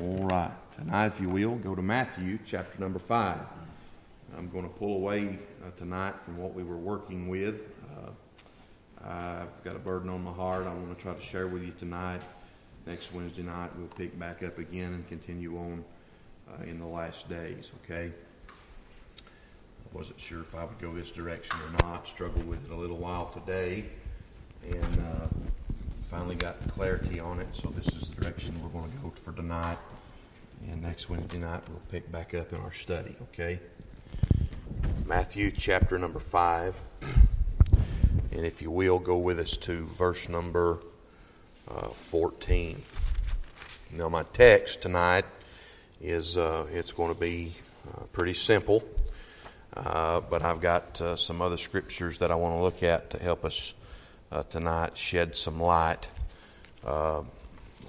All right. Tonight, if you will, go to Matthew chapter number 5. I'm going to pull away uh, tonight from what we were working with. Uh, I've got a burden on my heart I want to try to share with you tonight. Next Wednesday night, we'll pick back up again and continue on uh, in the last days, okay? I wasn't sure if I would go this direction or not. Struggled with it a little while today and uh, finally got clarity on it. So this is the direction we're going to go for tonight. And next Wednesday night, we'll pick back up in our study, okay? Matthew chapter number 5. And if you will, go with us to verse number uh, 14. Now, my text tonight is uh, it's going to be uh, pretty simple, uh, but I've got uh, some other scriptures that I want to look at to help us uh, tonight shed some light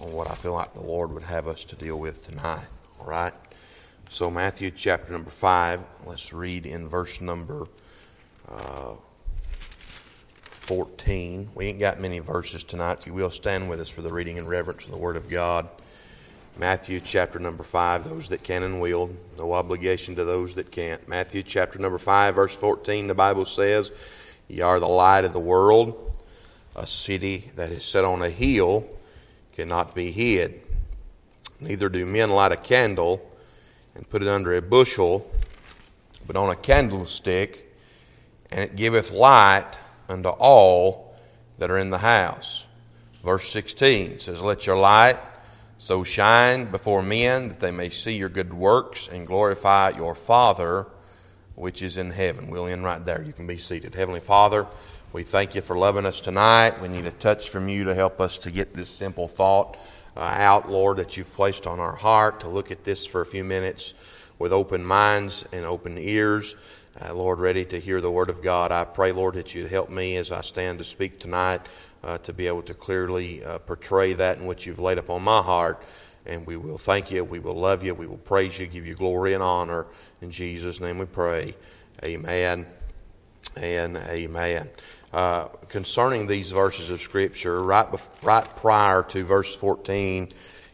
on what I feel like the Lord would have us to deal with tonight. All right? So, Matthew chapter number 5, let's read in verse number uh, 14. We ain't got many verses tonight. If you will, stand with us for the reading and reverence of the Word of God. Matthew chapter number 5, those that can and will. No obligation to those that can't. Matthew chapter number 5, verse 14, the Bible says, Ye are the light of the world. A city that is set on a hill cannot be hid. Neither do men light a candle and put it under a bushel, but on a candlestick, and it giveth light unto all that are in the house. Verse 16 says, Let your light so shine before men that they may see your good works and glorify your Father which is in heaven. We'll end right there. You can be seated. Heavenly Father, we thank you for loving us tonight. We need a touch from you to help us to get this simple thought uh, out, Lord, that you've placed on our heart to look at this for a few minutes with open minds and open ears. Uh, Lord, ready to hear the Word of God. I pray, Lord, that you'd help me as I stand to speak tonight uh, to be able to clearly uh, portray that in which you've laid upon my heart. And we will thank you, we will love you, we will praise you, give you glory and honor. In Jesus' name we pray. Amen and amen uh, concerning these verses of Scripture, right, right prior to verse 14,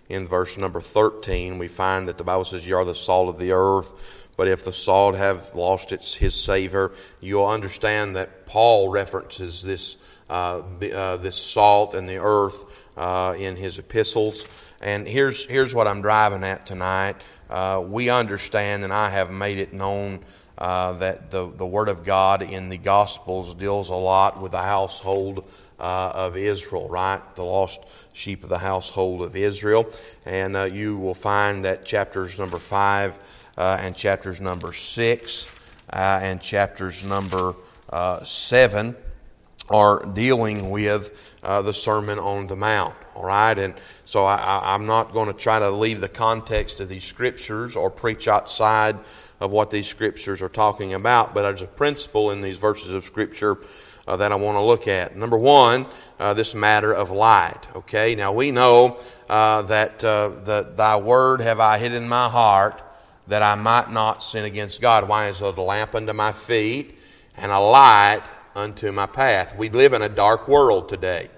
in verse number 13, we find that the Bible says, You are the salt of the earth. But if the salt have lost its his savor, you'll understand that Paul references this uh, uh, this salt and the earth uh, in his epistles. And here's here's what I'm driving at tonight. Uh, we understand, and I have made it known uh, that the, the Word of God in the Gospels deals a lot with the household uh, of Israel, right? The lost sheep of the household of Israel. And uh, you will find that chapters number 5 uh, and chapters number 6 uh, and chapters number 7 are dealing with the Sermon on the Mount, all right? And so I, I'm not going to try to leave the context of these scriptures or preach outside of what these scriptures are talking about, but there's a principle in these verses of scripture uh, that I want to look at. Number one, uh, this matter of light. Okay, now we know uh, that uh, the, Thy word have I hid in my heart that I might not sin against God. Why is it a lamp unto my feet and a light unto my path? We live in a dark world today.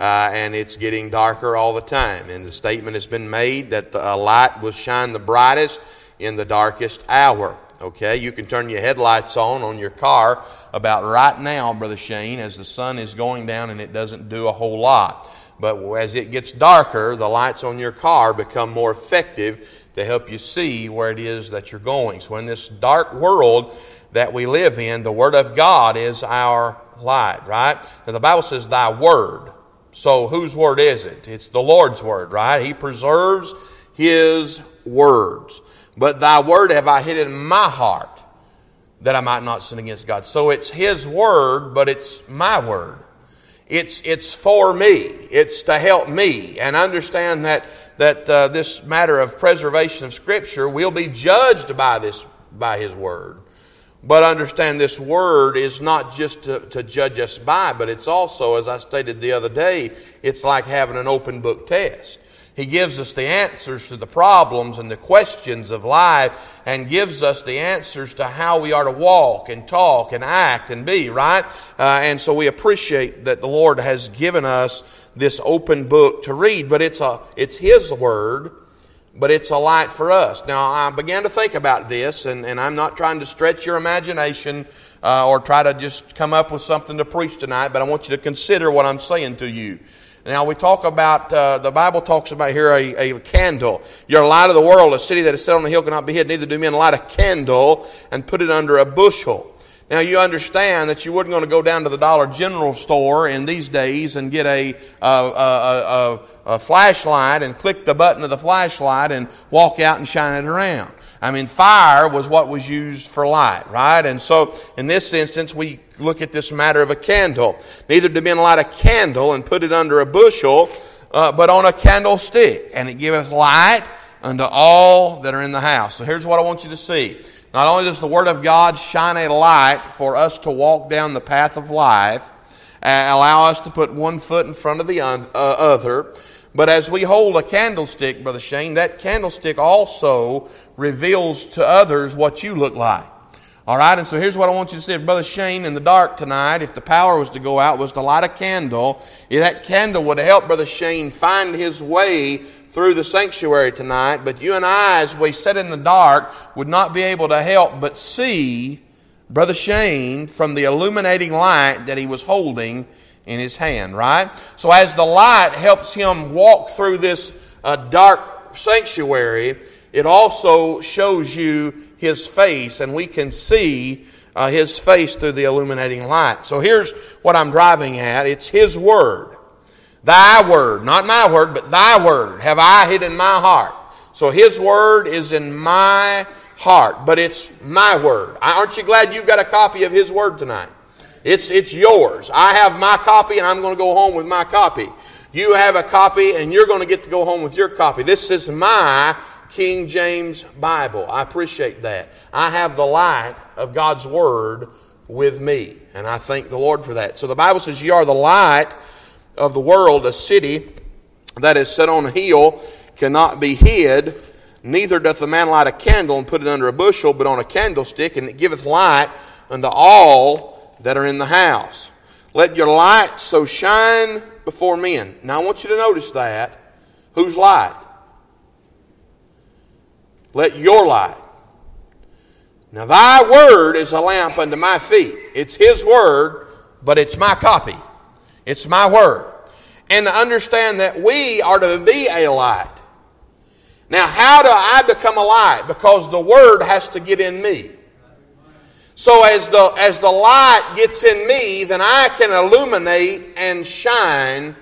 Uh, and it's getting darker all the time. And the statement has been made that the light will shine the brightest in the darkest hour. Okay, you can turn your headlights on on your car about right now, Brother Shane, as the sun is going down and it doesn't do a whole lot. But as it gets darker, the lights on your car become more effective to help you see where it is that you're going. So, in this dark world that we live in, the Word of God is our light, right? And the Bible says, Thy Word. So, whose Word is it? It's the Lord's Word, right? He preserves His words. But thy word have I hid in my heart that I might not sin against God. So it's his word, but it's my word. It's, it's for me. It's to help me. And understand that, that uh, this matter of preservation of Scripture will be judged by, this, by his word. But understand this word is not just to, to judge us by, but it's also, as I stated the other day, it's like having an open book test. He gives us the answers to the problems and the questions of life and gives us the answers to how we are to walk and talk and act and be, right? Uh, and so we appreciate that the Lord has given us this open book to read, but it's, a, it's His Word, but it's a light for us. Now, I began to think about this, and, and I'm not trying to stretch your imagination uh, or try to just come up with something to preach tonight, but I want you to consider what I'm saying to you. Now, we talk about, uh, the Bible talks about here a, a candle. You're a light of the world. A city that is set on the hill cannot be hid. Neither do men light a candle and put it under a bushel. Now, you understand that you weren't going to go down to the Dollar General store in these days and get a, a, a, a, flashlight and click the button of the flashlight and walk out and shine it around. I mean, fire was what was used for light, right? And so, in this instance, we look at this matter of a candle. Neither do men light a candle and put it under a bushel, uh, but on a candlestick, and it giveth light unto all that are in the house. So, here's what I want you to see. Not only does the Word of God shine a light for us to walk down the path of life, uh, allow us to put one foot in front of the un- uh, other, but as we hold a candlestick, Brother Shane, that candlestick also reveals to others what you look like. All right, and so here's what I want you to see. If Brother Shane in the dark tonight, if the power was to go out, was to light a candle, that candle would help Brother Shane find his way through the sanctuary tonight, but you and I, as we sit in the dark, would not be able to help but see Brother Shane from the illuminating light that he was holding in his hand, right? So as the light helps him walk through this uh, dark sanctuary, it also shows you his face, and we can see uh, his face through the illuminating light. So here's what I'm driving at it's his word. Thy word, not my word, but thy word have I hid in my heart. So his word is in my heart, but it's my word. Aren't you glad you've got a copy of his word tonight? It's, it's yours. I have my copy and I'm going to go home with my copy. You have a copy and you're going to get to go home with your copy. This is my King James Bible. I appreciate that. I have the light of God's Word with me, and I thank the Lord for that. So the Bible says, You are the light of the world, a city that is set on a hill cannot be hid. Neither doth a man light a candle and put it under a bushel, but on a candlestick, and it giveth light unto all that are in the house. Let your light so shine before men. Now I want you to notice that. Whose light? Let your light. Now thy word is a lamp unto my feet. It's his word, but it's my copy. It's my word. And to understand that we are to be a light. Now, how do I become a light? Because the word has to get in me. So as the as the light gets in me, then I can illuminate and shine,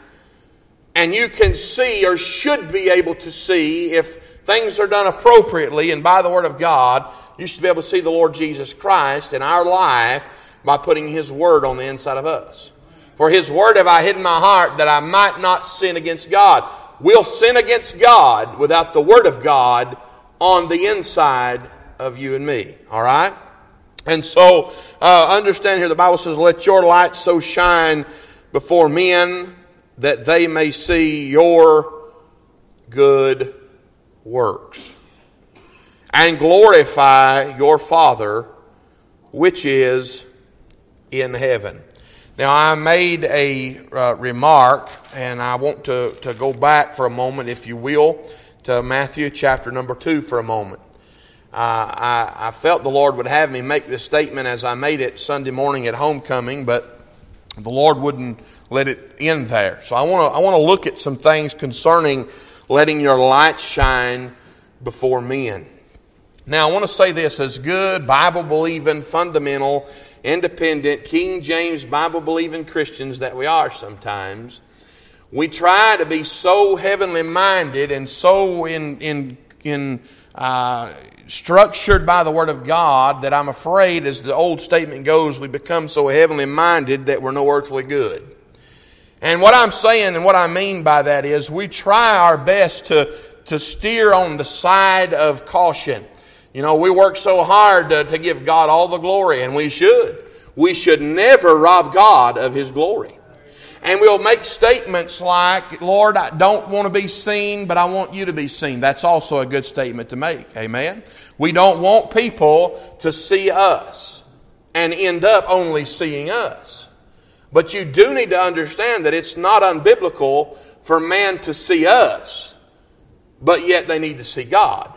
and you can see or should be able to see if things are done appropriately and by the word of God, you should be able to see the Lord Jesus Christ in our life by putting his word on the inside of us. For his word have I hidden my heart that I might not sin against God. We'll sin against God without the word of God on the inside of you and me. All right? And so, uh, understand here, the Bible says, Let your light so shine before men that they may see your good works and glorify your Father which is in heaven. Now, I made a uh, remark, and I want to, to go back for a moment, if you will, to Matthew chapter number 2 for a moment. Uh, I, I felt the Lord would have me make this statement as I made it Sunday morning at homecoming, but the Lord wouldn't let it end there. So I want to I want to look at some things concerning letting your light shine before men. Now I want to say this as good Bible believing fundamental independent, King James Bible believing Christians that we are sometimes, we try to be so heavenly minded and so in, in, in uh, structured by the Word of God that I'm afraid, as the old statement goes, we become so heavenly minded that we're no earthly good. And what I'm saying and what I mean by that is we try our best to, to steer on the side of caution. You know, we work so hard to, to give God all the glory, and we should. We should never rob God of His glory. And we'll make statements like, Lord, I don't want to be seen, but I want you to be seen. That's also a good statement to make. Amen. We don't want people to see us and end up only seeing us. But you do need to understand that it's not unbiblical for man to see us but yet they need to see God.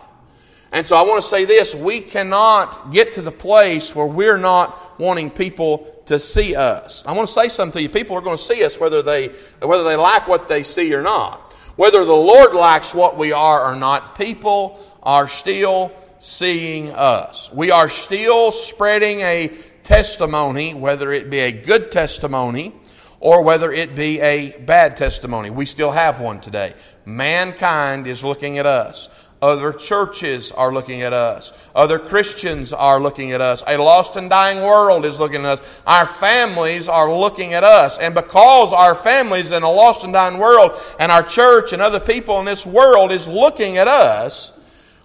And so I want to say this we cannot get to the place where we're not wanting people to see us. I want to say something to you. People are going to see us whether they, whether they like what they see or not. Whether the Lord likes what we are or not, people are still seeing us. We are still spreading a testimony, whether it be a good testimony or whether it be a bad testimony. We still have one today. Mankind is looking at us. Other churches are looking at us. Other Christians are looking at us. A lost and dying world is looking at us. Our families are looking at us. And because our families in a lost and dying world and our church and other people in this world is looking at us,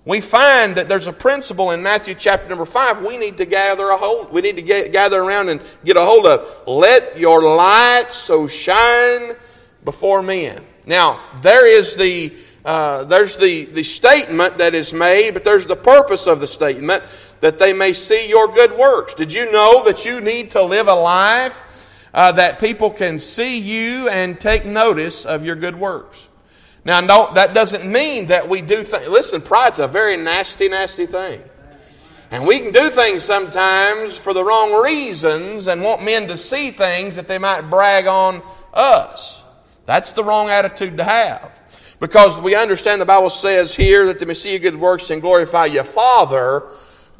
we find that there's a principle in Matthew chapter number 5 we need to gather a hold we need to get, gather around and get a hold of let your light so shine before men now there is the uh, there's the, the statement that is made, but there's the purpose of the statement that they may see your good works. Did you know that you need to live a life uh, that people can see you and take notice of your good works? Now, no, that doesn't mean that we do things. Listen, pride's a very nasty, nasty thing. And we can do things sometimes for the wrong reasons and want men to see things that they might brag on us. That's the wrong attitude to have. Because we understand the Bible says here that the Messiah good works and glorify your Father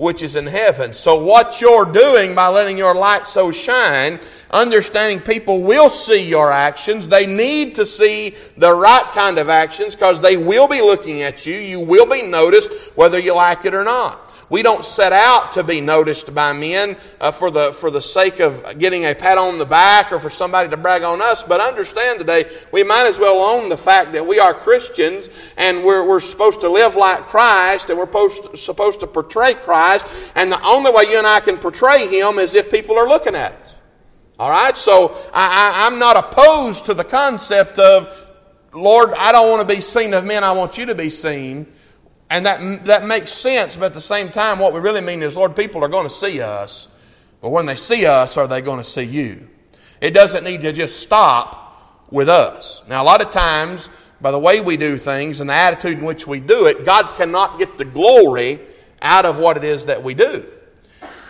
which is in heaven. So, what you're doing by letting your light so shine, understanding people will see your actions. They need to see the right kind of actions because they will be looking at you. You will be noticed whether you like it or not. We don't set out to be noticed by men uh, for, the, for the sake of getting a pat on the back or for somebody to brag on us, but understand today we might as well own the fact that we are Christians and we're, we're supposed to live like Christ and we're supposed, supposed to portray Christ, and the only way you and I can portray Him is if people are looking at us. All right? So I, I, I'm not opposed to the concept of, Lord, I don't want to be seen of men, I want you to be seen. And that, that makes sense, but at the same time, what we really mean is, Lord, people are going to see us. But when they see us, are they going to see you? It doesn't need to just stop with us. Now, a lot of times, by the way we do things and the attitude in which we do it, God cannot get the glory out of what it is that we do.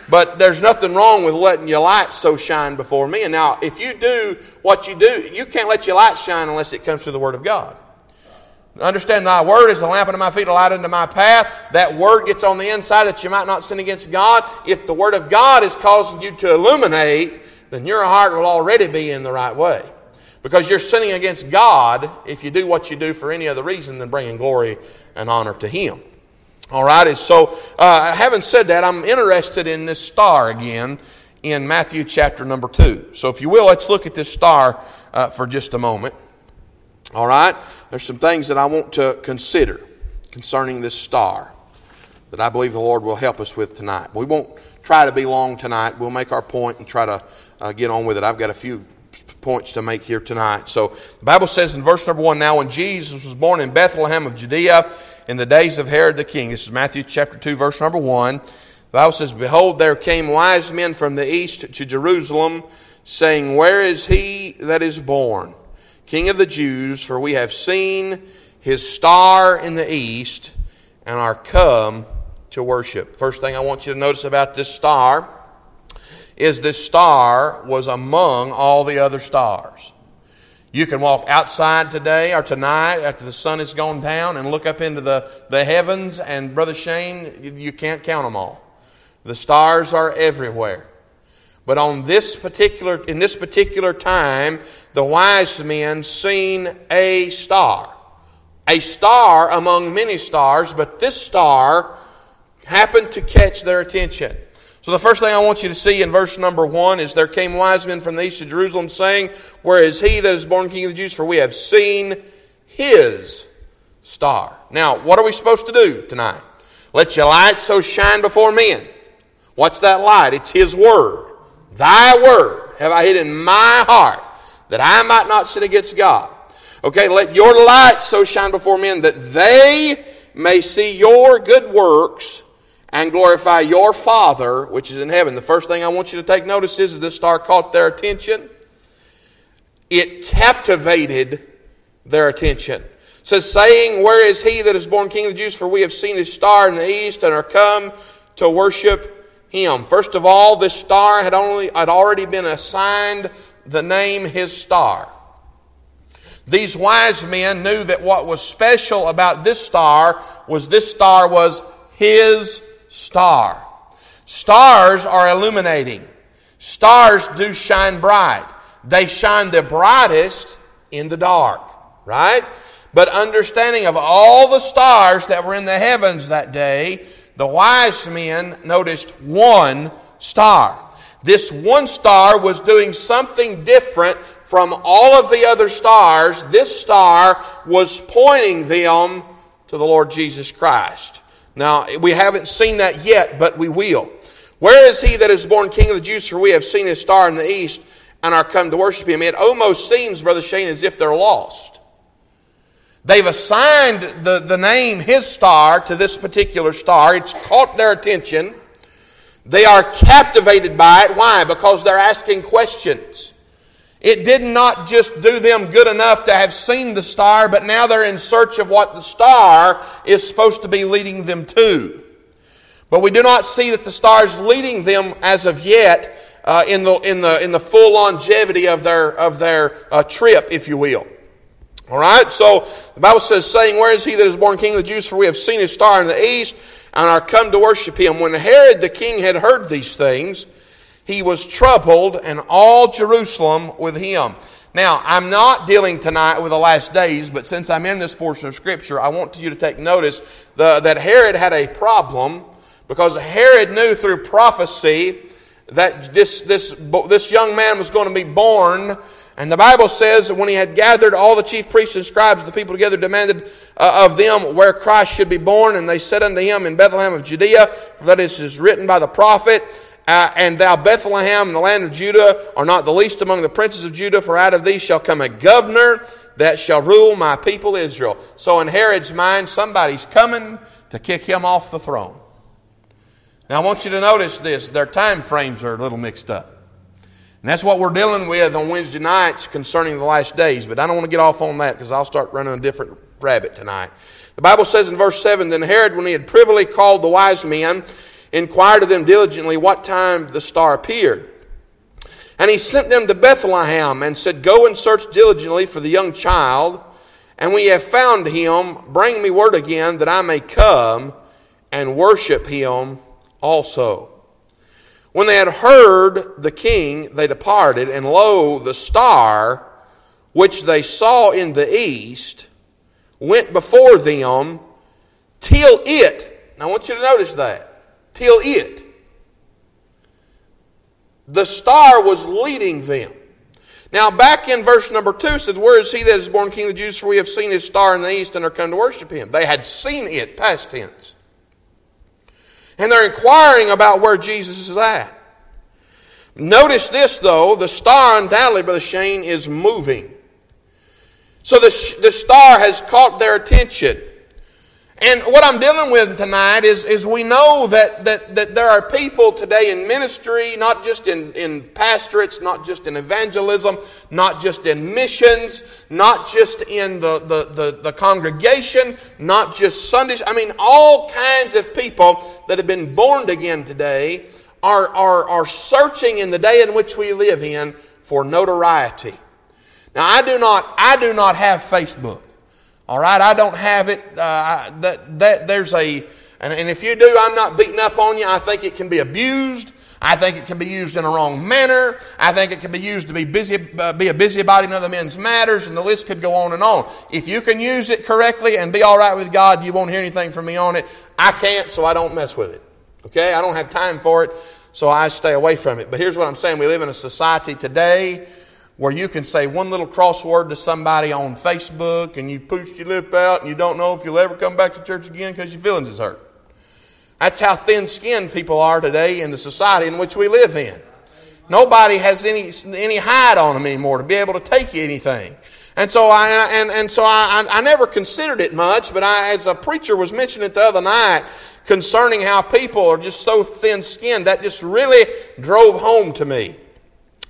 But there's nothing wrong with letting your light so shine before me. And now, if you do what you do, you can't let your light shine unless it comes through the Word of God. Understand thy word is a lamp unto my feet, a light unto my path. That word gets on the inside that you might not sin against God. If the word of God is causing you to illuminate, then your heart will already be in the right way. Because you're sinning against God if you do what you do for any other reason than bringing glory and honor to Him. All right, so uh, having said that, I'm interested in this star again in Matthew chapter number 2. So if you will, let's look at this star uh, for just a moment. All right? There's some things that I want to consider concerning this star that I believe the Lord will help us with tonight. We won't try to be long tonight. We'll make our point and try to uh, get on with it. I've got a few points to make here tonight. So the Bible says in verse number 1 Now, when Jesus was born in Bethlehem of Judea in the days of Herod the king, this is Matthew chapter 2, verse number 1. The Bible says, Behold, there came wise men from the east to Jerusalem, saying, Where is he that is born? King of the Jews, for we have seen his star in the east and are come to worship. First thing I want you to notice about this star is this star was among all the other stars. You can walk outside today or tonight after the sun has gone down and look up into the, the heavens, and Brother Shane, you can't count them all. The stars are everywhere. But on this particular, in this particular time, the wise men seen a star. A star among many stars, but this star happened to catch their attention. So the first thing I want you to see in verse number one is there came wise men from the east of Jerusalem saying, Where is he that is born king of the Jews? For we have seen his star. Now, what are we supposed to do tonight? Let your light so shine before men. What's that light? It's his word. Thy word have I hid in my heart that I might not sin against God. Okay, let your light so shine before men that they may see your good works and glorify your Father which is in heaven. The first thing I want you to take notice is this star caught their attention. It captivated their attention. says, saying, Where is he that is born King of the Jews? For we have seen his star in the east and are come to worship him. First of all, this star had, only, had already been assigned the name his star. These wise men knew that what was special about this star was this star was his star. Stars are illuminating. Stars do shine bright. They shine the brightest in the dark, right? But understanding of all the stars that were in the heavens that day, the wise men noticed one star. This one star was doing something different from all of the other stars. This star was pointing them to the Lord Jesus Christ. Now, we haven't seen that yet, but we will. Where is he that is born King of the Jews? For we have seen his star in the east and are come to worship him. It almost seems, Brother Shane, as if they're lost. They've assigned the, the name his star to this particular star. It's caught their attention. They are captivated by it. Why? Because they're asking questions. It did not just do them good enough to have seen the star, but now they're in search of what the star is supposed to be leading them to. But we do not see that the star is leading them as of yet uh, in, the, in, the, in the full longevity of their, of their uh, trip, if you will. All right, so the Bible says, saying, Where is he that is born king of the Jews? For we have seen his star in the east and are come to worship him. When Herod the king had heard these things, he was troubled, and all Jerusalem with him. Now, I'm not dealing tonight with the last days, but since I'm in this portion of Scripture, I want you to take notice the, that Herod had a problem because Herod knew through prophecy that this, this, this young man was going to be born. And the Bible says that when he had gathered all the chief priests and scribes, the people together demanded uh, of them where Christ should be born. And they said unto him, In Bethlehem of Judea, for that is written by the prophet, uh, And thou, Bethlehem, in the land of Judah, are not the least among the princes of Judah, for out of thee shall come a governor that shall rule my people Israel. So in Herod's mind, somebody's coming to kick him off the throne. Now, I want you to notice this their time frames are a little mixed up. And that's what we're dealing with on Wednesday nights concerning the last days. But I don't want to get off on that because I'll start running a different rabbit tonight. The Bible says in verse 7 Then Herod, when he had privily called the wise men, inquired of them diligently what time the star appeared. And he sent them to Bethlehem and said, Go and search diligently for the young child. And when ye have found him, bring me word again that I may come and worship him also. When they had heard the king, they departed, and lo, the star which they saw in the east went before them till it, now I want you to notice that, till it. The star was leading them. Now, back in verse number 2 says, Where is he that is born king of the Jews? For we have seen his star in the east and are come to worship him. They had seen it, past tense. And they're inquiring about where Jesus is at. Notice this, though the star, undoubtedly, Brother Shane, is moving. So the, the star has caught their attention. And what I'm dealing with tonight is, is we know that, that, that there are people today in ministry, not just in, in pastorates, not just in evangelism, not just in missions, not just in the, the, the, the congregation, not just Sundays. I mean, all kinds of people that have been born again today are, are, are searching in the day in which we live in for notoriety. Now, I do not, I do not have Facebook. All right, I don't have it. Uh, that, that there's a, and, and if you do, I'm not beating up on you. I think it can be abused. I think it can be used in a wrong manner. I think it can be used to be busy, uh, be a busybody in other men's matters, and the list could go on and on. If you can use it correctly and be all right with God, you won't hear anything from me on it. I can't, so I don't mess with it. Okay, I don't have time for it, so I stay away from it. But here's what I'm saying: we live in a society today where you can say one little crossword to somebody on Facebook and you pushed your lip out and you don't know if you'll ever come back to church again because your feelings is hurt. That's how thin skinned people are today in the society in which we live in. Nobody has any, any hide on them anymore to be able to take anything. And so I and, and so I, I, never considered it much, but I, as a preacher was mentioning it the other night concerning how people are just so thin skinned, that just really drove home to me.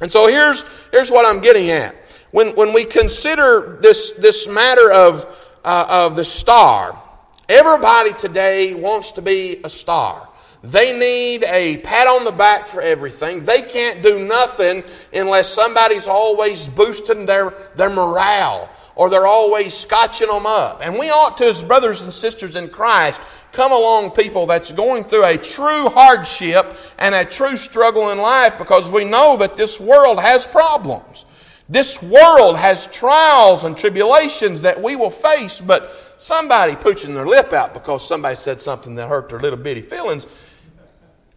And so here's, here's what I'm getting at. When, when we consider this, this matter of, uh, of the star. Everybody today wants to be a star. They need a pat on the back for everything. They can't do nothing unless somebody's always boosting their, their morale or they're always scotching them up. And we ought to, as brothers and sisters in Christ, come along people that's going through a true hardship and a true struggle in life because we know that this world has problems. This world has trials and tribulations that we will face, but somebody pooching their lip out because somebody said something that hurt their little bitty feelings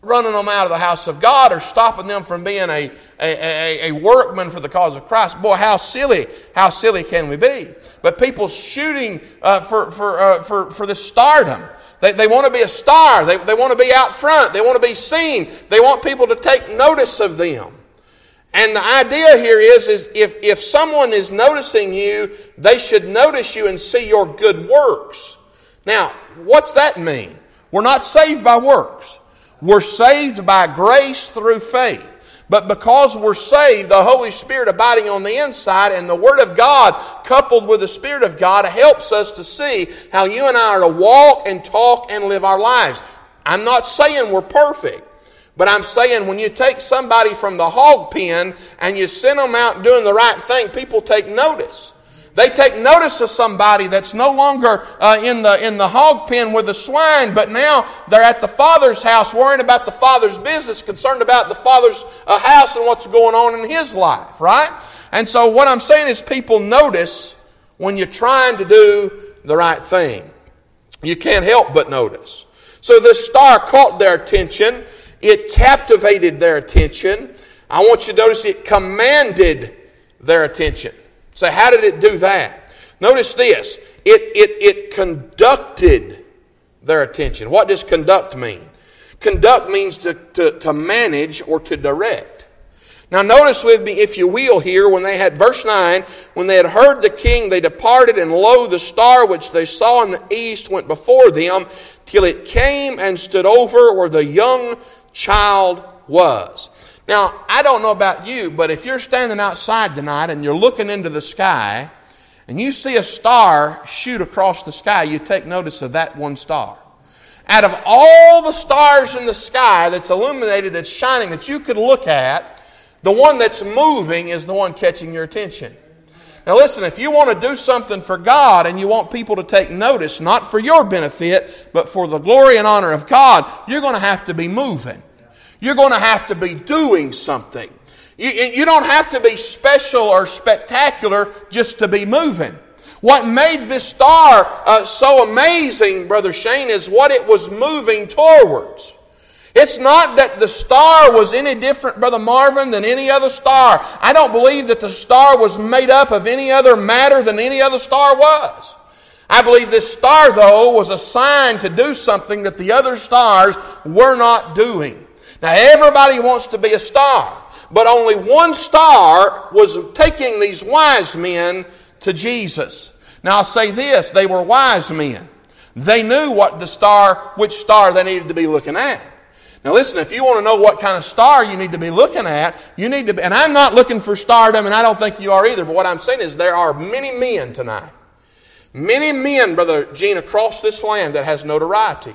running them out of the house of God or stopping them from being a, a, a, workman for the cause of Christ. Boy, how silly, how silly can we be? But people shooting uh, for, for, uh, for, for the stardom. They, they want to be a star. They, they want to be out front. They want to be seen. They want people to take notice of them. And the idea here is, is if, if someone is noticing you, they should notice you and see your good works. Now, what's that mean? We're not saved by works. We're saved by grace through faith. But because we're saved, the Holy Spirit abiding on the inside and the Word of God coupled with the Spirit of God helps us to see how you and I are to walk and talk and live our lives. I'm not saying we're perfect. But I'm saying when you take somebody from the hog pen and you send them out doing the right thing, people take notice. They take notice of somebody that's no longer uh, in, the, in the hog pen with the swine, but now they're at the Father's house worrying about the Father's business, concerned about the Father's uh, house and what's going on in his life, right? And so what I'm saying is people notice when you're trying to do the right thing. You can't help but notice. So this star caught their attention. It captivated their attention. I want you to notice it commanded their attention. So, how did it do that? Notice this it, it, it conducted their attention. What does conduct mean? Conduct means to, to, to manage or to direct. Now, notice with me, if you will, here, when they had, verse 9, when they had heard the king, they departed, and lo, the star which they saw in the east went before them, till it came and stood over where the young child was. Now, I don't know about you, but if you're standing outside tonight and you're looking into the sky and you see a star shoot across the sky, you take notice of that one star. Out of all the stars in the sky that's illuminated, that's shining, that you could look at, the one that's moving is the one catching your attention. Now, listen, if you want to do something for God and you want people to take notice, not for your benefit, but for the glory and honor of God, you're going to have to be moving. You're going to have to be doing something. You, you don't have to be special or spectacular just to be moving. What made this star uh, so amazing, Brother Shane, is what it was moving towards. It's not that the star was any different, Brother Marvin, than any other star. I don't believe that the star was made up of any other matter than any other star was. I believe this star, though, was assigned to do something that the other stars were not doing. Now, everybody wants to be a star, but only one star was taking these wise men to Jesus. Now, I'll say this they were wise men. They knew what the star, which star they needed to be looking at. Now, listen, if you want to know what kind of star you need to be looking at, you need to, be, and I'm not looking for stardom, and I don't think you are either, but what I'm saying is there are many men tonight, many men, Brother Gene, across this land that has notoriety.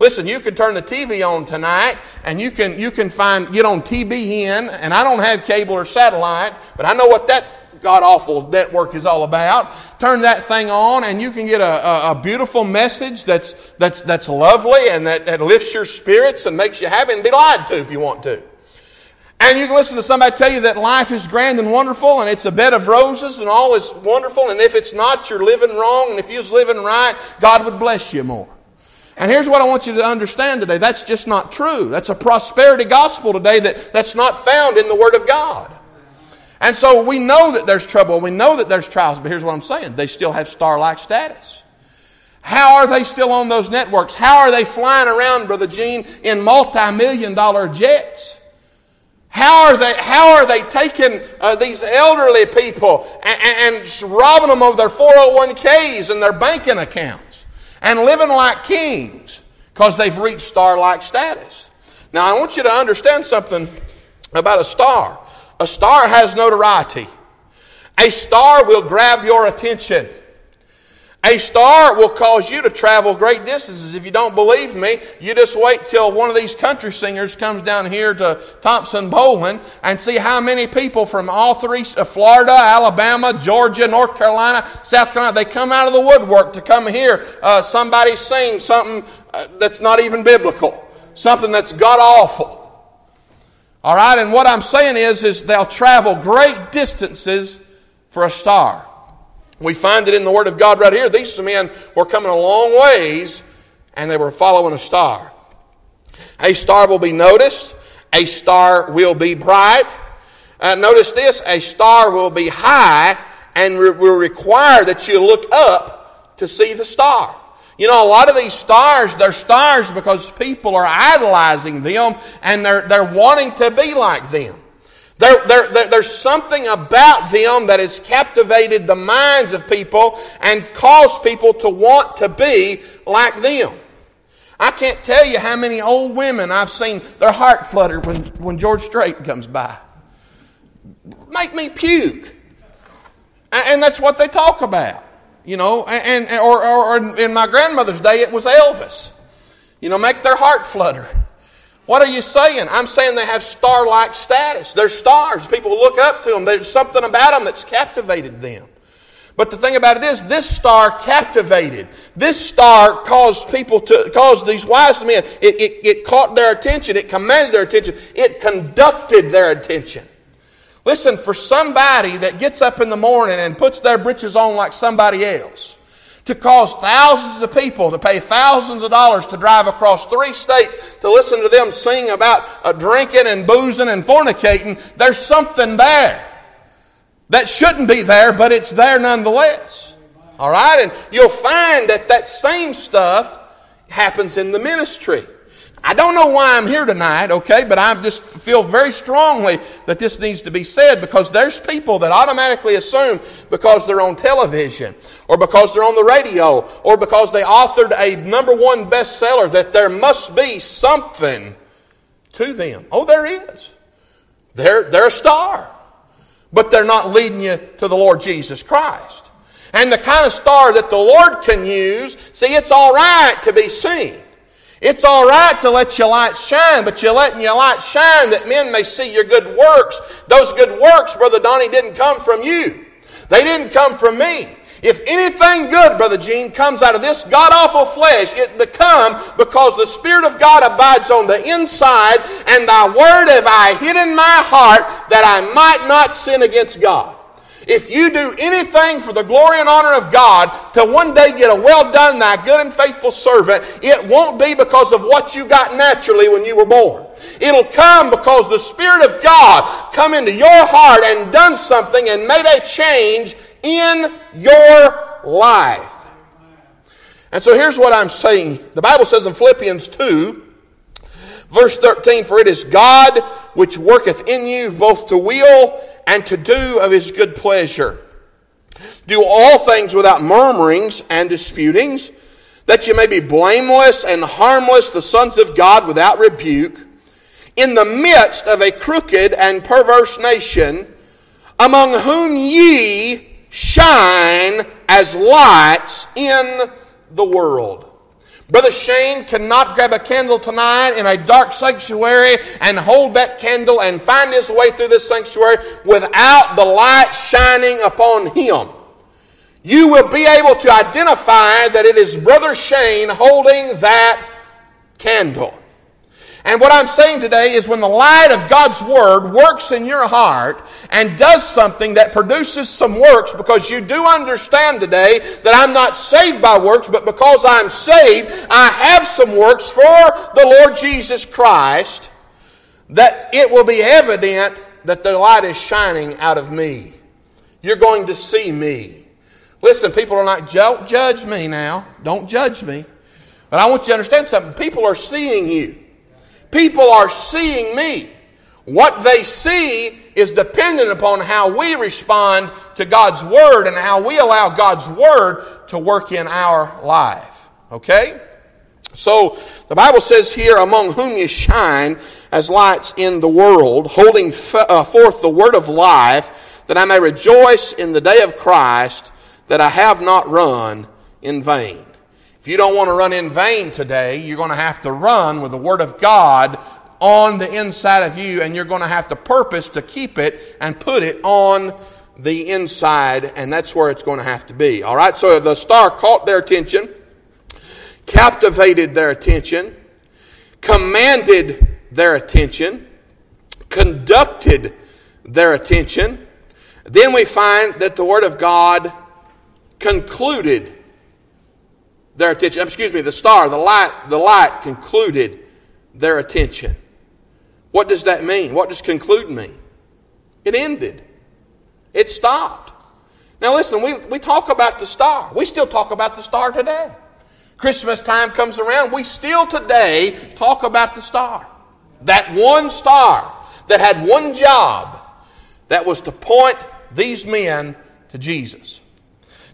Listen, you can turn the TV on tonight and you can, you can find, get on TBN, and I don't have cable or satellite, but I know what that god awful network is all about. Turn that thing on, and you can get a, a, a, beautiful message that's, that's, that's lovely and that, that lifts your spirits and makes you happy and be lied to if you want to. And you can listen to somebody tell you that life is grand and wonderful and it's a bed of roses and all is wonderful. And if it's not, you're living wrong. And if you was living right, God would bless you more. And here's what I want you to understand today that's just not true. That's a prosperity gospel today that, that's not found in the Word of God. And so we know that there's trouble, we know that there's trials, but here's what I'm saying they still have star like status. How are they still on those networks? How are they flying around, Brother Gene, in multi million dollar jets? How are they, how are they taking uh, these elderly people and, and robbing them of their 401ks and their banking accounts? And living like kings because they've reached star like status. Now, I want you to understand something about a star. A star has notoriety. A star will grab your attention. A star will cause you to travel great distances. If you don't believe me, you just wait till one of these country singers comes down here to Thompson-Boling and see how many people from all three uh, Florida, Alabama, Georgia, North Carolina, South Carolina, they come out of the woodwork to come here. uh, somebody sing something uh, that's not even biblical, something that's God awful. All right, and what I'm saying is, is they'll travel great distances for a star. We find it in the Word of God right here. These men were coming a long ways and they were following a star. A star will be noticed, a star will be bright. Uh, notice this a star will be high and re- will require that you look up to see the star. You know, a lot of these stars, they're stars because people are idolizing them and they're, they're wanting to be like them. There, there, there's something about them that has captivated the minds of people and caused people to want to be like them. I can't tell you how many old women I've seen their heart flutter when, when George Strait comes by. Make me puke. And that's what they talk about. You know, and, or, or in my grandmother's day, it was Elvis. You know, make their heart flutter. What are you saying? I'm saying they have star like status. They're stars. People look up to them. There's something about them that's captivated them. But the thing about it is, this star captivated. This star caused people to, caused these wise men, it, it, it caught their attention, it commanded their attention, it conducted their attention. Listen, for somebody that gets up in the morning and puts their britches on like somebody else, to cause thousands of people to pay thousands of dollars to drive across three states to listen to them sing about uh, drinking and boozing and fornicating, there's something there that shouldn't be there, but it's there nonetheless. All right? And you'll find that that same stuff happens in the ministry. I don't know why I'm here tonight, okay, but I just feel very strongly that this needs to be said because there's people that automatically assume because they're on television or because they're on the radio or because they authored a number one bestseller that there must be something to them. Oh, there is. They're, they're a star, but they're not leading you to the Lord Jesus Christ. And the kind of star that the Lord can use, see, it's all right to be seen. It's all right to let your light shine, but you're letting your light shine that men may see your good works. Those good works, Brother Donnie, didn't come from you. They didn't come from me. If anything good, Brother Gene, comes out of this god awful flesh, it become because the Spirit of God abides on the inside, and thy word have I hid in my heart that I might not sin against God. If you do anything for the glory and honor of God to one day get a well done, thy good and faithful servant, it won't be because of what you got naturally when you were born. It'll come because the Spirit of God come into your heart and done something and made a change in your life. And so here's what I'm saying. The Bible says in Philippians 2, verse 13, For it is God which worketh in you both to will and to do of his good pleasure. Do all things without murmurings and disputings, that you may be blameless and harmless, the sons of God without rebuke, in the midst of a crooked and perverse nation, among whom ye shine as lights in the world. Brother Shane cannot grab a candle tonight in a dark sanctuary and hold that candle and find his way through this sanctuary without the light shining upon him. You will be able to identify that it is Brother Shane holding that candle. And what I'm saying today is when the light of God's Word works in your heart and does something that produces some works, because you do understand today that I'm not saved by works, but because I'm saved, I have some works for the Lord Jesus Christ, that it will be evident that the light is shining out of me. You're going to see me. Listen, people are not, don't judge me now. Don't judge me. But I want you to understand something. People are seeing you. People are seeing me. What they see is dependent upon how we respond to God's Word and how we allow God's Word to work in our life. Okay? So the Bible says here, among whom you shine as lights in the world, holding uh, forth the word of life, that I may rejoice in the day of Christ, that I have not run in vain. You don't want to run in vain today, you're going to have to run with the Word of God on the inside of you, and you're going to have to purpose to keep it and put it on the inside, and that's where it's going to have to be. All right, so the star caught their attention, captivated their attention, commanded their attention, conducted their attention. Then we find that the Word of God concluded their attention. Um, excuse me, the star, the light, the light concluded their attention. What does that mean? What does conclude mean? It ended. It stopped. Now listen, we, we talk about the star. We still talk about the star today. Christmas time comes around, we still today talk about the star. That one star that had one job that was to point these men to Jesus.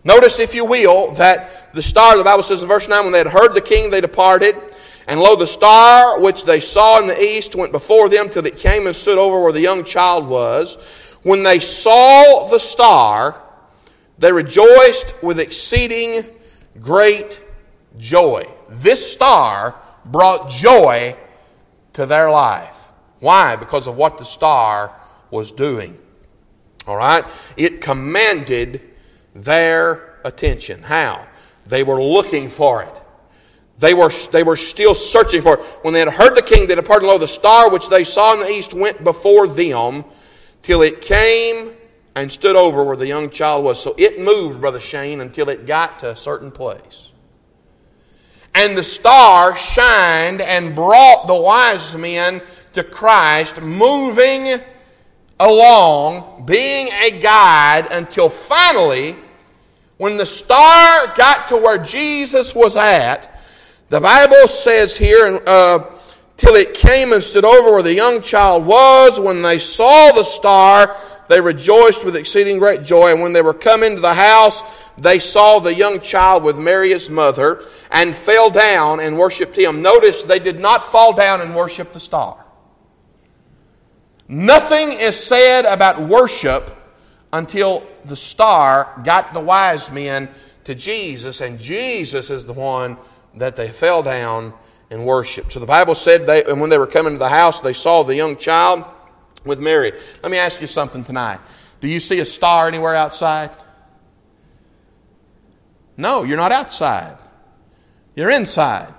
Notice, if you will, that the star, the Bible says in verse 9, when they had heard the king, they departed. And lo, the star which they saw in the east went before them till it came and stood over where the young child was. When they saw the star, they rejoiced with exceeding great joy. This star brought joy to their life. Why? Because of what the star was doing. All right? It commanded their attention. How? They were looking for it. They were, they were still searching for it. When they had heard the king, they departed. Lo, the star which they saw in the east went before them till it came and stood over where the young child was. So it moved, Brother Shane, until it got to a certain place. And the star shined and brought the wise men to Christ, moving along, being a guide until finally, when the star got to where Jesus was at, the Bible says here, uh, till it came and stood over where the young child was, when they saw the star, they rejoiced with exceeding great joy. And when they were come into the house, they saw the young child with Mary his mother, and fell down and worshipped him. Notice they did not fall down and worship the star. Nothing is said about worship until the star got the wise men to Jesus, and Jesus is the one that they fell down and worshiped. So the Bible said, they, and when they were coming to the house, they saw the young child with Mary. Let me ask you something tonight. Do you see a star anywhere outside? No, you're not outside. You're inside.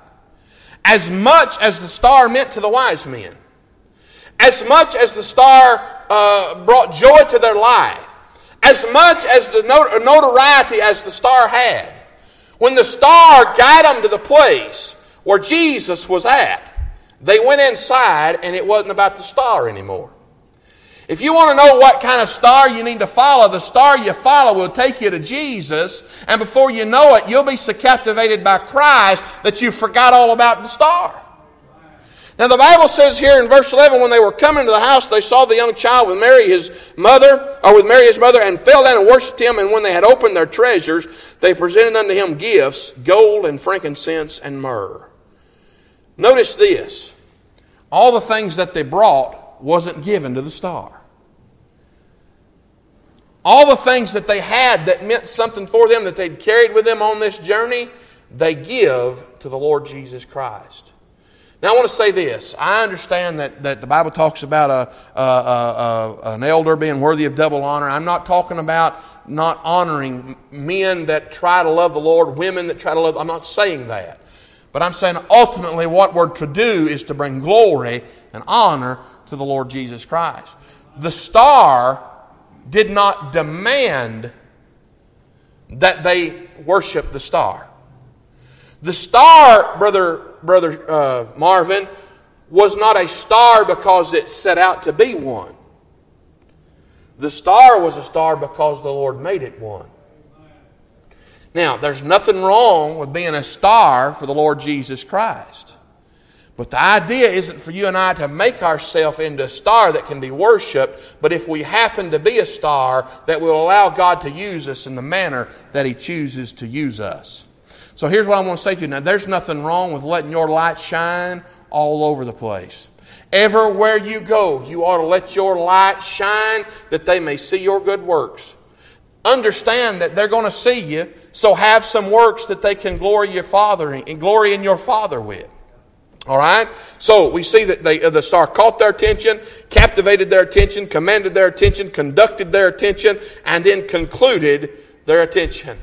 As much as the star meant to the wise men, as much as the star uh, brought joy to their life, as much as the notoriety as the star had, when the star got them to the place where Jesus was at, they went inside and it wasn't about the star anymore. If you want to know what kind of star you need to follow, the star you follow will take you to Jesus, and before you know it, you'll be so captivated by Christ that you forgot all about the star. Now, the Bible says here in verse 11, when they were coming to the house, they saw the young child with Mary, his mother, or with Mary, his mother, and fell down and worshipped him. And when they had opened their treasures, they presented unto him gifts, gold and frankincense and myrrh. Notice this all the things that they brought wasn't given to the star. All the things that they had that meant something for them, that they'd carried with them on this journey, they give to the Lord Jesus Christ. Now, I want to say this. I understand that, that the Bible talks about a, a, a, an elder being worthy of double honor. I'm not talking about not honoring men that try to love the Lord, women that try to love. I'm not saying that. But I'm saying ultimately what we're to do is to bring glory and honor to the Lord Jesus Christ. The star did not demand that they worship the star. The star, brother Brother uh, Marvin, was not a star because it set out to be one. The star was a star because the Lord made it one. Now, there's nothing wrong with being a star for the Lord Jesus Christ. But the idea isn't for you and I to make ourselves into a star that can be worshiped, but if we happen to be a star, that will allow God to use us in the manner that He chooses to use us. So here's what I want to say to you. Now, there's nothing wrong with letting your light shine all over the place. Everywhere you go, you ought to let your light shine that they may see your good works. Understand that they're going to see you So have some works that they can glory your Father and glory in your Father with. All right? So we see that they, uh, the star caught their attention, captivated their attention, commanded their attention, conducted their attention, and then concluded their attention.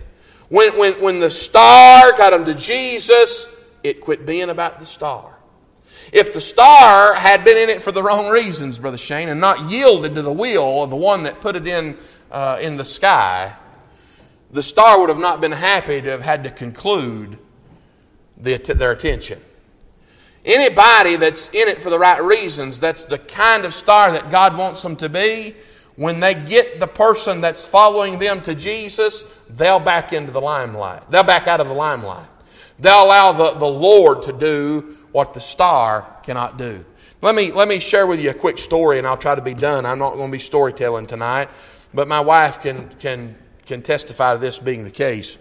When, when, when the star got them to Jesus, it quit being about the star. If the star had been in it for the wrong reasons, Brother Shane, and not yielded to the will of the one that put it in, uh, in the sky, the star would have not been happy to have had to conclude the, their attention. Anybody that's in it for the right reasons, that's the kind of star that God wants them to be, when they get the person that's following them to Jesus, they'll back into the limelight. They'll back out of the limelight. They'll allow the, the Lord to do what the star cannot do. Let me, let me share with you a quick story, and I'll try to be done. I'm not going to be storytelling tonight, but my wife can, can, can testify to this being the case.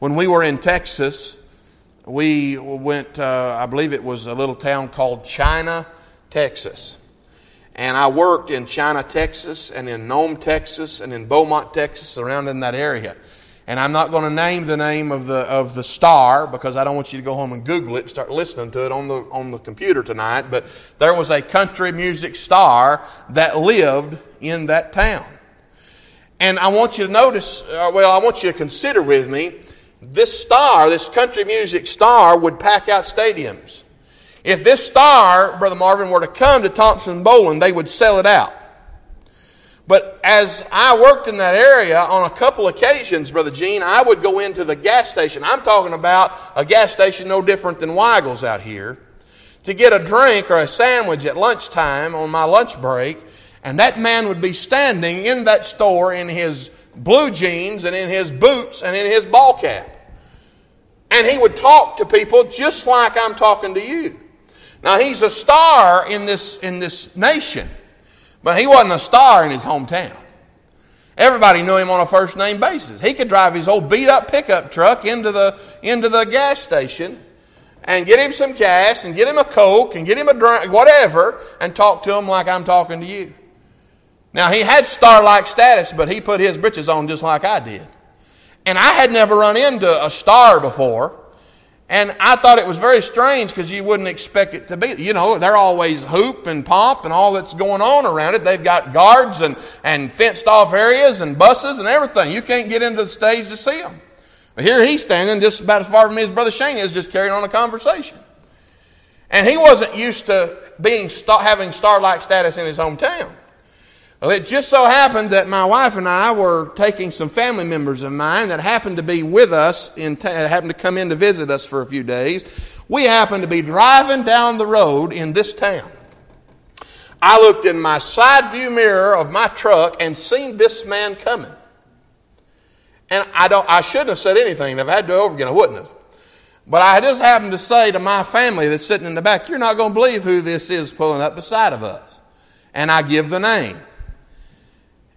When we were in Texas, we went, uh, I believe it was a little town called China, Texas. And I worked in China, Texas, and in Nome, Texas, and in Beaumont, Texas, around in that area. And I'm not going to name the name of the, of the star because I don't want you to go home and Google it and start listening to it on the, on the computer tonight. But there was a country music star that lived in that town. And I want you to notice, uh, well, I want you to consider with me this star, this country music star, would pack out stadiums. If this star, Brother Marvin, were to come to Thompson-Boling, they would sell it out. But as I worked in that area on a couple occasions, Brother Gene, I would go into the gas station. I'm talking about a gas station no different than Weigel's out here to get a drink or a sandwich at lunchtime on my lunch break. And that man would be standing in that store in his blue jeans and in his boots and in his ball cap. And he would talk to people just like I'm talking to you. Now, he's a star in this, in this nation, but he wasn't a star in his hometown. Everybody knew him on a first name basis. He could drive his old beat up pickup truck into the, into the gas station and get him some gas and get him a Coke and get him a drink, whatever, and talk to him like I'm talking to you. Now, he had star like status, but he put his britches on just like I did. And I had never run into a star before. And I thought it was very strange because you wouldn't expect it to be. You know, they're always hoop and pomp and all that's going on around it. They've got guards and, and fenced off areas and buses and everything. You can't get into the stage to see them. But here he's standing just about as far from me as Brother Shane is, just carrying on a conversation. And he wasn't used to being having star-like status in his hometown. Well, it just so happened that my wife and I were taking some family members of mine that happened to be with us, in t- uh, happened to come in to visit us for a few days. We happened to be driving down the road in this town. I looked in my side view mirror of my truck and seen this man coming. And I, don't, I shouldn't have said anything. If I had to do over again, I wouldn't have. But I just happened to say to my family that's sitting in the back, You're not going to believe who this is pulling up beside of us. And I give the name.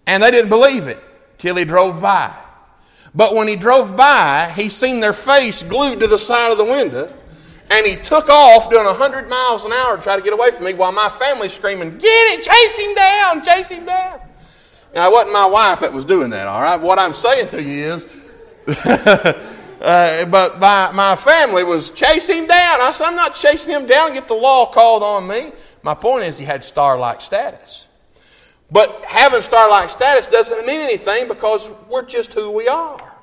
And they didn't believe it till he drove by. But when he drove by, he seen their face glued to the side of the window, and he took off doing 100 miles an hour to try to get away from me while my family's screaming, Get it! Chase him down! Chase him down! Now, it wasn't my wife that was doing that, all right? What I'm saying to you is, uh, but my, my family was chasing him down. I said, I'm not chasing him down get the law called on me. My point is, he had star like status. But having star-like status doesn't mean anything because we're just who we are.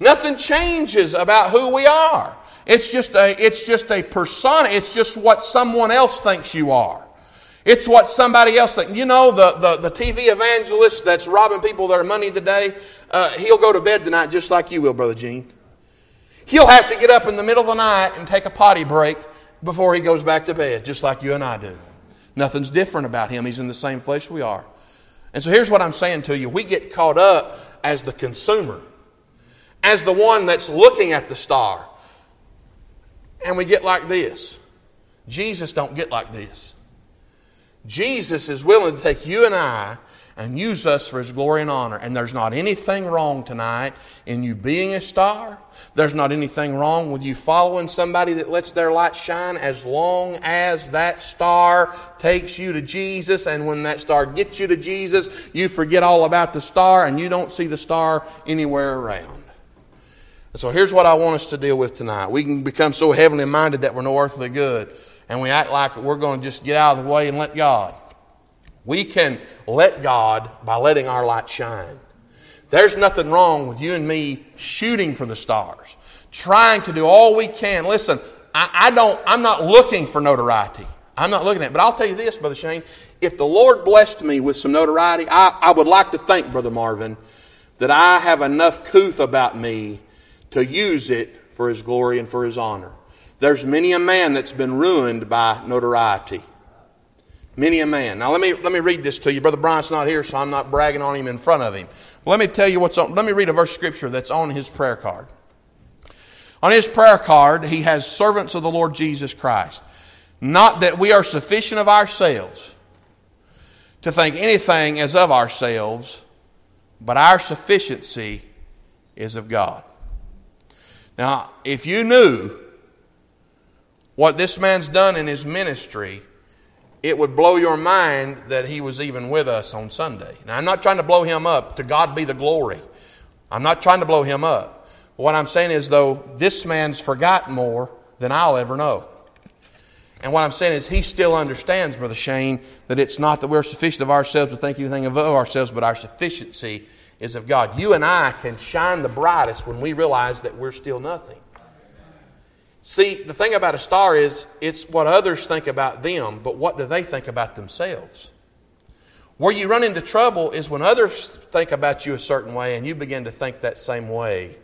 Nothing changes about who we are. It's just a, it's just a persona. It's just what someone else thinks you are. It's what somebody else thinks. You know, the, the, the TV evangelist that's robbing people their money today, uh, he'll go to bed tonight just like you will, Brother Gene. He'll have to get up in the middle of the night and take a potty break before he goes back to bed, just like you and I do. Nothing's different about him. He's in the same flesh we are. And so here's what I'm saying to you we get caught up as the consumer, as the one that's looking at the star. And we get like this. Jesus don't get like this. Jesus is willing to take you and I and use us for His glory and honor. And there's not anything wrong tonight in you being a star. There's not anything wrong with you following somebody that lets their light shine as long as that star takes you to Jesus. And when that star gets you to Jesus, you forget all about the star and you don't see the star anywhere around. And so here's what I want us to deal with tonight. We can become so heavenly minded that we're no earthly good, and we act like we're going to just get out of the way and let God. We can let God by letting our light shine. There's nothing wrong with you and me shooting for the stars, trying to do all we can. Listen, I, I don't, I'm not looking for notoriety. I'm not looking at it. But I'll tell you this, Brother Shane. If the Lord blessed me with some notoriety, I, I would like to think, Brother Marvin, that I have enough couth about me to use it for His glory and for His honor. There's many a man that's been ruined by notoriety. Many a man. Now let me let me read this to you. Brother Bryant's not here, so I'm not bragging on him in front of him. Let me tell you what's on. Let me read a verse scripture that's on his prayer card. On his prayer card, he has servants of the Lord Jesus Christ. Not that we are sufficient of ourselves to think anything as of ourselves, but our sufficiency is of God. Now, if you knew what this man's done in his ministry, it would blow your mind that he was even with us on Sunday. Now, I'm not trying to blow him up. To God be the glory. I'm not trying to blow him up. What I'm saying is, though, this man's forgotten more than I'll ever know. And what I'm saying is, he still understands, Brother Shane, that it's not that we're sufficient of ourselves to think anything of ourselves, but our sufficiency is of God. You and I can shine the brightest when we realize that we're still nothing. See, the thing about a star is it's what others think about them, but what do they think about themselves? Where you run into trouble is when others think about you a certain way and you begin to think that same way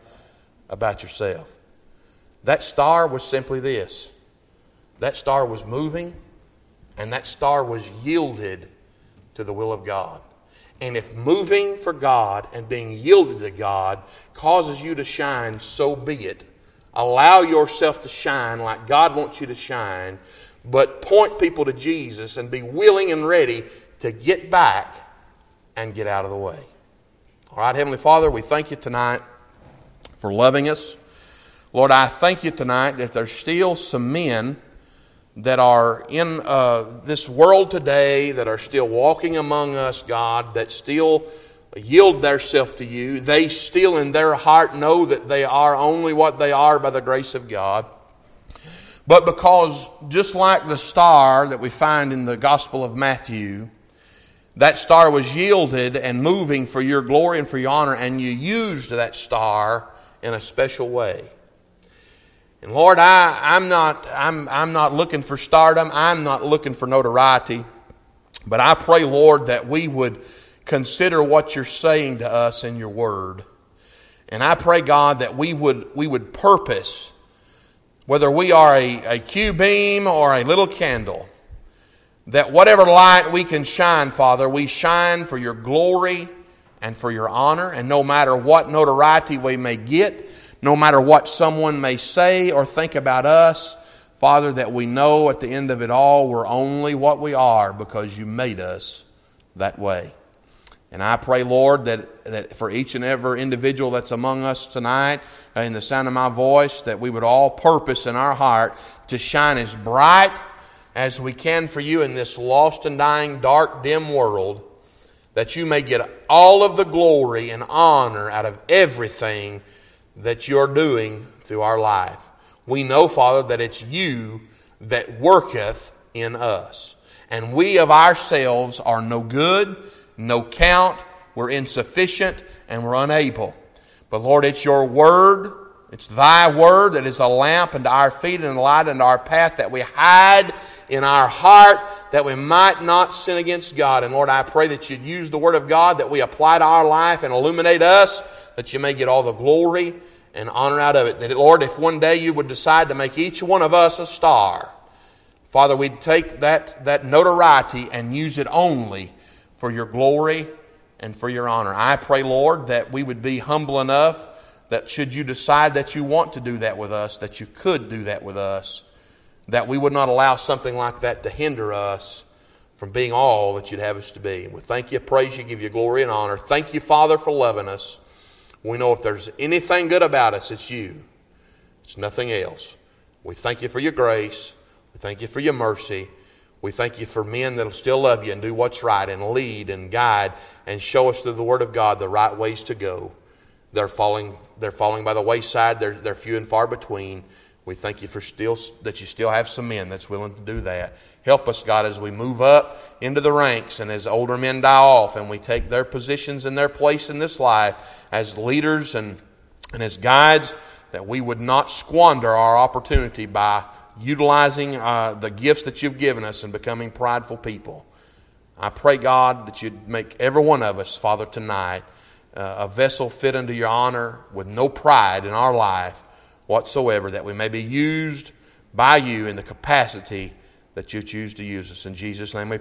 about yourself. That star was simply this that star was moving, and that star was yielded to the will of God. And if moving for God and being yielded to God causes you to shine, so be it. Allow yourself to shine like God wants you to shine, but point people to Jesus and be willing and ready to get back and get out of the way. All right, Heavenly Father, we thank you tonight for loving us. Lord, I thank you tonight that there's still some men that are in uh, this world today that are still walking among us, God, that still yield theirself to you. They still in their heart know that they are only what they are by the grace of God. But because, just like the star that we find in the Gospel of Matthew, that star was yielded and moving for your glory and for your honor, and you used that star in a special way. And Lord, I, I'm, not, I'm, I'm not looking for stardom. I'm not looking for notoriety. But I pray, Lord, that we would consider what you're saying to us in your word. And I pray, God, that we would, we would purpose, whether we are a, a Q beam or a little candle, that whatever light we can shine, Father, we shine for your glory and for your honor. And no matter what notoriety we may get, no matter what someone may say or think about us, Father, that we know at the end of it all we're only what we are because you made us that way. And I pray, Lord, that, that for each and every individual that's among us tonight, uh, in the sound of my voice, that we would all purpose in our heart to shine as bright as we can for you in this lost and dying, dark, dim world, that you may get all of the glory and honor out of everything that you're doing through our life. We know, Father, that it's you that worketh in us. And we of ourselves are no good, no count, we're insufficient, and we're unable. But Lord, it's your word, it's thy word that is a lamp unto our feet and a light unto our path that we hide in our heart that we might not sin against God. And Lord, I pray that you'd use the word of God that we apply to our life and illuminate us that you may get all the glory and honor out of it. That, Lord, if one day you would decide to make each one of us a star, Father, we'd take that, that notoriety and use it only for your glory and for your honor. I pray, Lord, that we would be humble enough that should you decide that you want to do that with us, that you could do that with us, that we would not allow something like that to hinder us from being all that you'd have us to be. We thank you, praise you, give you glory and honor. Thank you, Father, for loving us. We know if there's anything good about us, it's you. It's nothing else. We thank you for your grace. We thank you for your mercy. We thank you for men that'll still love you and do what's right and lead and guide and show us through the Word of God the right ways to go. they're falling, they're falling by the wayside. They're, they're few and far between. We thank you for still that you still have some men that's willing to do that. Help us, God, as we move up into the ranks and as older men die off and we take their positions and their place in this life as leaders and, and as guides, that we would not squander our opportunity by utilizing uh, the gifts that you've given us and becoming prideful people. I pray, God, that you'd make every one of us, Father, tonight uh, a vessel fit unto your honor with no pride in our life whatsoever, that we may be used by you in the capacity that you choose to use us. In Jesus' name we pray.